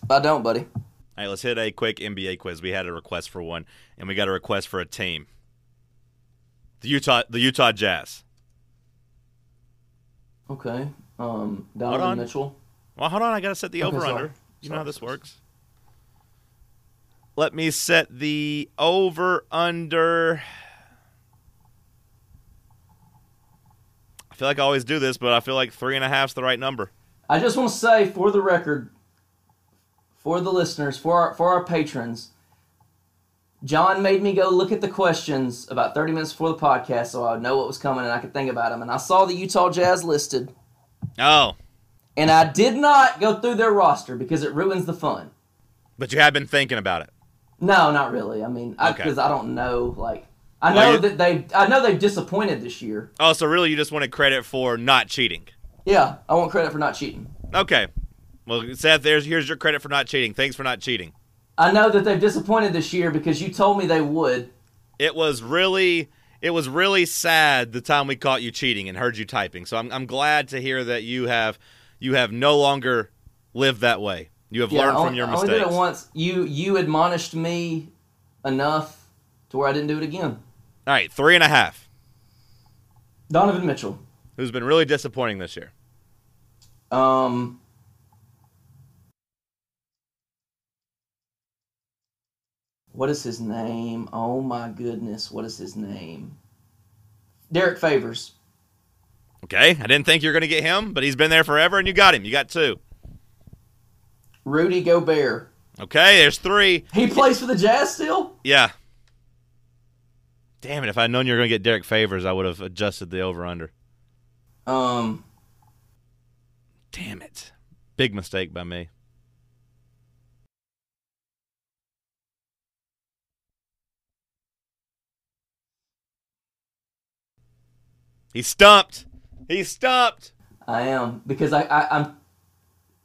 I don't, buddy. All right, let's hit a quick NBA quiz. We had a request for one, and we got a request for a team. The Utah, the Utah Jazz. Okay. Um, Hold Donovan on. Mitchell. Well, hold on. I gotta set the Okay, over under. You know how this works. Let me set the over under. I feel like I always do this, but I feel like three and a half's the right number. I just want to say, for the record, for the listeners, for our, for our patrons, John made me go look at the questions about 30 minutes before the podcast so I would know what was coming and I could think about them. And I saw the Utah Jazz listed, Oh, and I did not go through their roster because it ruins the fun. but you have been thinking about it. No, not really. I mean, Okay. because I, don't know. Like, I Well, know you- that they, I know they've disappointed this year. Oh, so really, you just wanted credit for not cheating? Yeah, I want credit for not cheating. Okay. Well, Seth, there's here's your credit for not cheating. Thanks for not cheating. I know that they've disappointed this year because you told me they would. it was really it was really sad the time we caught you cheating and heard you typing. So I'm I'm glad to hear that you have you have no longer lived that way. You have learned I from only- your I only did it once. You you admonished me enough to where I didn't do it again. All right, three and a half. Donovan Mitchell. Who's been really disappointing this year? Um. What is his name? Oh my goodness, what is his name? Derrick Favors. Okay, I didn't think you were going to get him, but he's been there forever, and you got him. You got two. Rudy Gobert. Okay, there's three. He plays for the Jazz still? Yeah. Damn it! If I'd known you were going to get Derrick Favors, I would have adjusted the over under. Um, Damn it! Big mistake by me. He's stumped. He's stumped. I am because I, I I'm.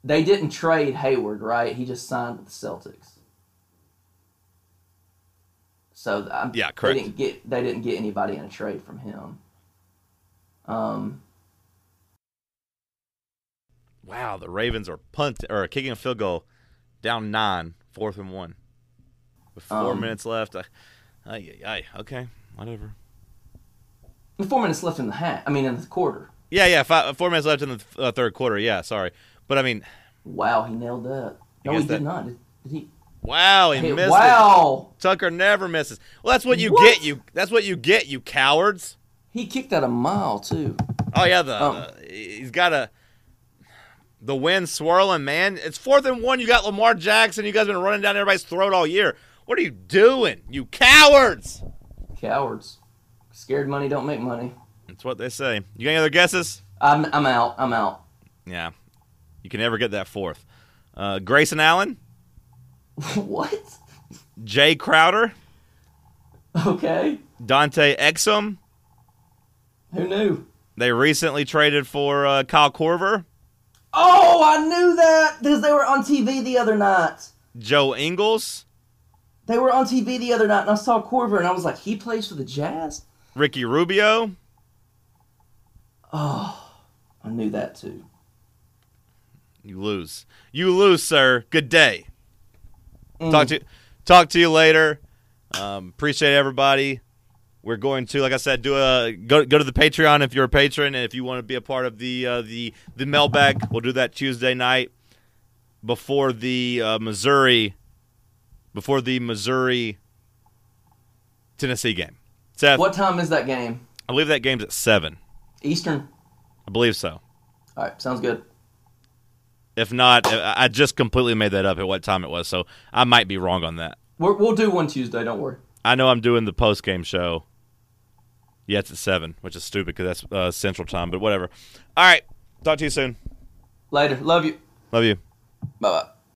They didn't trade Hayward, right? He just signed with the Celtics. So I'm, Yeah, correct. They didn't get they didn't get anybody in a trade from him. Um, Wow, the Ravens are punt or kicking a field goal, down nine, fourth and one, with four Um, minutes left. I, I, ay, okay, whatever. Four minutes left in the half. I mean, in the quarter. Yeah, yeah, five, four minutes left in the uh, third quarter. Yeah, sorry, but I mean, Wow, he nailed that. No, he guessed did not. Did, did he? wow, he Hey, missed it. wow, Tucker never misses. Well, that's what you What? get. You that's what you get. You cowards. he kicked out a mile too. Oh yeah, the Oh. uh, he's got a the wind swirling, man. It's fourth and one. You got Lamar Jackson. You guys been running down everybody's throat all year. What are you doing, you cowards? Cowards. Scared money don't make money. That's what they say. You got any other guesses? I'm I'm out. I'm out. Yeah, you can never get that fourth. Uh, Grayson Allen, what? Jae Crowder, Okay. Dante Exum. Who knew? They recently traded for uh, Kyle Korver, Oh, I knew that because they were on TV the other night. Joe Ingles, They were on TV the other night, and I saw Korver, and I was like, he plays for the Jazz. Ricky Rubio. Oh, I knew that too. You lose. You lose, sir. Good day. Mm. Talk to talk to you later. Um, appreciate everybody. We're going to, like I said, do a go go to the Patreon if you're a patron, and if you want to be a part of the uh, the the mailbag, we'll do that Tuesday night before the uh, Missouri before the Missouri Tennessee game. Seth, What time is that game? I believe that game's at seven. Eastern. I believe so. All right, sounds good. If not, I just completely made that up at what time it was, so I might be wrong on that. We're, we'll do one Tuesday. Don't worry. I know I'm doing the post game show. Yeah, it's at seven, which is stupid because that's uh, Central Time, but whatever. All right, talk to you soon. Later. Love you. Love you. Bye bye.